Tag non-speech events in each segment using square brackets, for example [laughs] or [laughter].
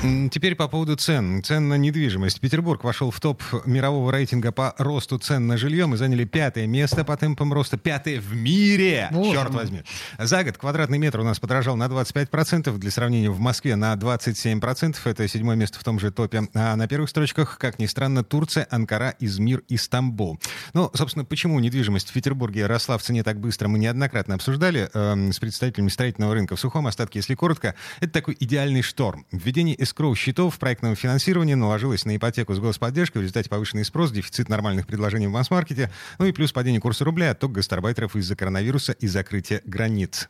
Теперь по поводу цен. Цен на недвижимость. Петербург вошел в топ мирового рейтинга по росту цен на жилье. Мы заняли пятое место по темпам роста. Пятое в мире! Боже черт возьми. За год квадратный метр у нас подорожал на 25%. Для сравнения, в Москве на 27%. Это седьмое место в том же топе. А на первых строчках, как ни странно, Турция, Анкара, Измир и Стамбул. Ну, собственно, почему недвижимость в Петербурге росла в цене так быстро, мы неоднократно обсуждали эм, с представителями строительного рынка. В сухом остатке, если коротко, это такой идеальный шторм. Введение эскроу счетов проектного финансирования наложилось на ипотеку с господдержкой. В результате повышенный спрос, дефицит нормальных предложений в масс-маркете, ну и плюс падение курса рубля, отток гастарбайтеров из-за коронавируса и закрытия границ.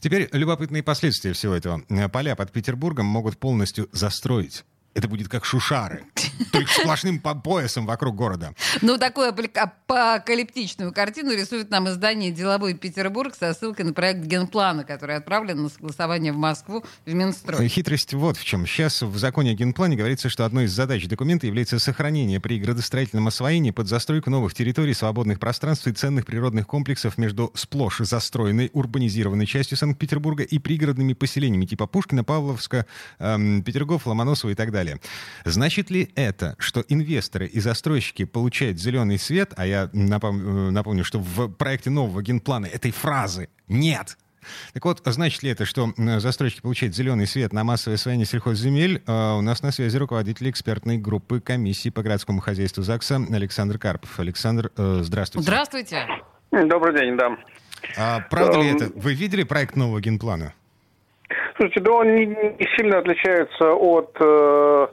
Теперь любопытные последствия всего этого. Поля под Петербургом могут полностью застроить. Это будет как шушары. Только сплошным по- поясом вокруг города. Ну, такую апокалиптичную картину рисует нам издание «Деловой Петербург» со ссылкой на проект генплана, который отправлен на согласование в Москву в Минстрой. Хитрость вот в чем. Сейчас в законе о генплане говорится, что одной из задач документа является сохранение при градостроительном освоении под застройку новых территорий, свободных пространств и ценных природных комплексов между сплошь застроенной урбанизированной частью Санкт-Петербурга и пригородными поселениями типа Пушкина, Павловска, эм, Петергоф, Ломоносова и так далее. Значит ли это, что инвесторы и застройщики получают зеленый свет, а я напом- э, напомню, что в проекте нового генплана этой фразы нет, так вот, значит ли это, что застройщики получают зеленый свет на массовое освоение сельхозземель? А, У нас на связи руководитель экспертной группы комиссии по городскому хозяйству ЗАГСа Александр Карпов. Александр, э, здравствуйте. Здравствуйте. Добрый день, да. А правда ли Эм. это? Вы видели проект нового генплана? Слушайте, да он не, не сильно отличается от э,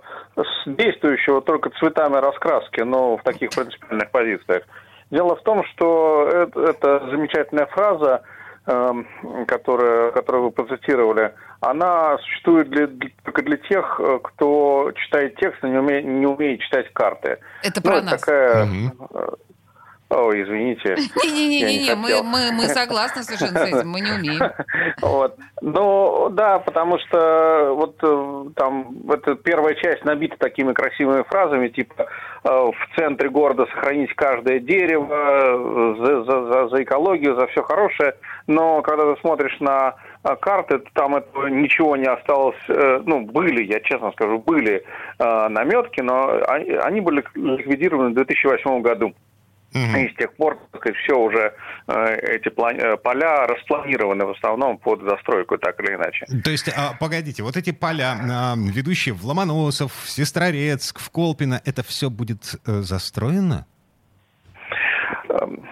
действующего только цветами раскраски, но в таких принципиальных позициях. Дело в том, что это, это замечательная фраза, эм, которая, которую вы процитировали, она существует для- для- только для тех, э, кто читает текст, но не умеет, не умеет читать карты. Это Ну, про это нас. такая... Мгм. Ой, извините. Не-не-не, не мы, мы, мы согласны совершенно с этим, мы не умеем. [laughs] Вот. Ну, да, потому что вот э, там эта первая часть набита такими красивыми фразами, типа э, в центре города сохранить каждое дерево, за, за- за- за экологию, за все хорошее. Но когда ты смотришь на э, карты, там этого ничего не осталось. Ну, были, я честно скажу, были наметки, но они, они были ликвидированы в 2008 году. Мгм. И с тех пор, так сказать, все уже э, эти э, поля распланированы в основном под застройку, так или иначе. То есть, а, погодите, вот эти поля, а, ведущие в Ломоносов, в Сестрорецк, в Колпино, это все будет э, застроено? Эм,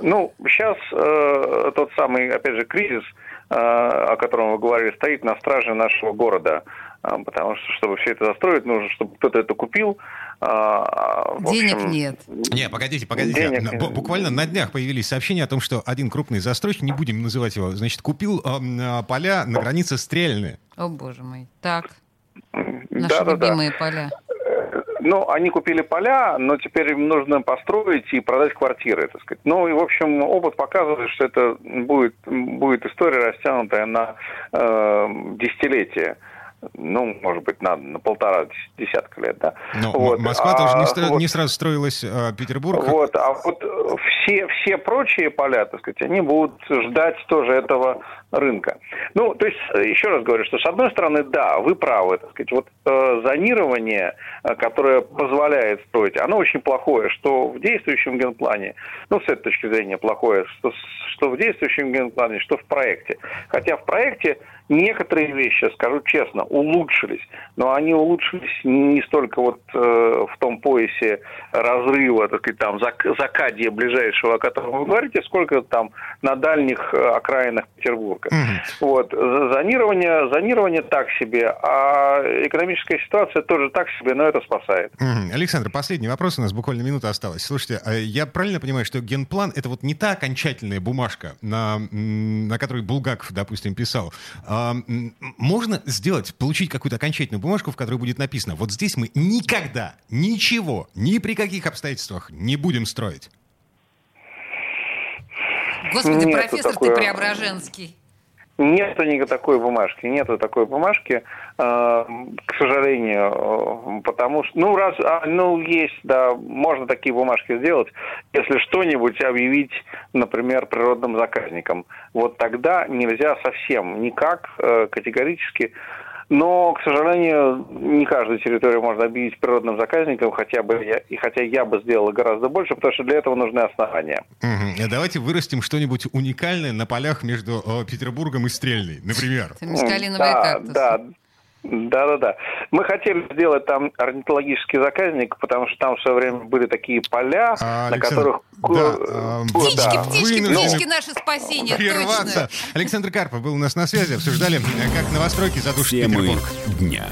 Ну, сейчас э, тот самый, опять же, кризис, э, о котором вы говорили, стоит на страже нашего города. Э, Потому что, чтобы все это застроить, нужно, чтобы кто-то это купил. А, Денег общем, нет. Не, погодите, погодите. Денег бу- Буквально на днях появились сообщения о том, что один крупный застройщик, не будем называть его, значит, купил а, поля на границе Стрельны. О, боже мой. Так, наши Да-да-да. любимые поля. Ну, они купили поля, но теперь им нужно построить и продать квартиры, так сказать. Ну, и, в общем, опыт показывает, что это будет, будет история, растянутая на э, десятилетия. Ну, может быть, на, на полтора дес- десятка лет, да. Но М- Вот. Москва А тоже не, стро- вот- не сразу строилась, а Петербург. Вот, а вот э, все, все прочие поля, так сказать, они будут ждать тоже этого рынка. Ну, то есть, э, еще раз говорю, что с одной стороны, да, вы правы, так сказать, вот э, зонирование, э, которое позволяет строить, оно очень плохое, что в действующем генплане, ну, с этой точки зрения плохое, что, что в действующем генплане, что в проекте. Хотя в проекте некоторые вещи, скажу честно, улучшились, но они улучшились не столько вот э, в том поясе разрыва, так сказать, там, зак- закадья ближайшего, о котором вы говорите, сколько там на дальних э, окраинах Петербурга. Мгм. Вот. За- Зонирование, зонирование так себе, а экономическая ситуация тоже так себе, но это спасает. Мгм. Александр, последний вопрос, у нас буквально минута осталась. Слушайте, а я правильно понимаю, что генплан — это вот не та окончательная бумажка, на, на которой Булгаков, допустим, писал. А, можно сделать, получить какую-то окончательную бумажку, в которой будет написано, вот здесь мы никогда, ничего, ни при каких обстоятельствах не будем строить. Господи, Нету профессор такое. ты Преображенский. Нету никакой бумажки, нету такой бумажки, э, к сожалению, потому что, ну, раз, а, ну, есть, да, можно такие бумажки сделать, если что-нибудь объявить, например, природным заказником. Вот тогда нельзя совсем никак э, категорически но, к сожалению, не каждую территорию можно объявить природным заказником, хотя бы я, и хотя я бы сделал гораздо больше, потому что для этого нужны основания. Угу. Давайте вырастим что-нибудь уникальное на полях между Петербургом и Стрельной, например. Да, да, да-да-да. Мы хотели сделать там орнитологический заказник, потому что там все время были такие поля, а, на которых... Да, э, птички, да. птички, птички, наше спасение, прерваться. Точно. Александр Карпов был у нас на связи, обсуждали, как новостройки задушат Петербург. дня.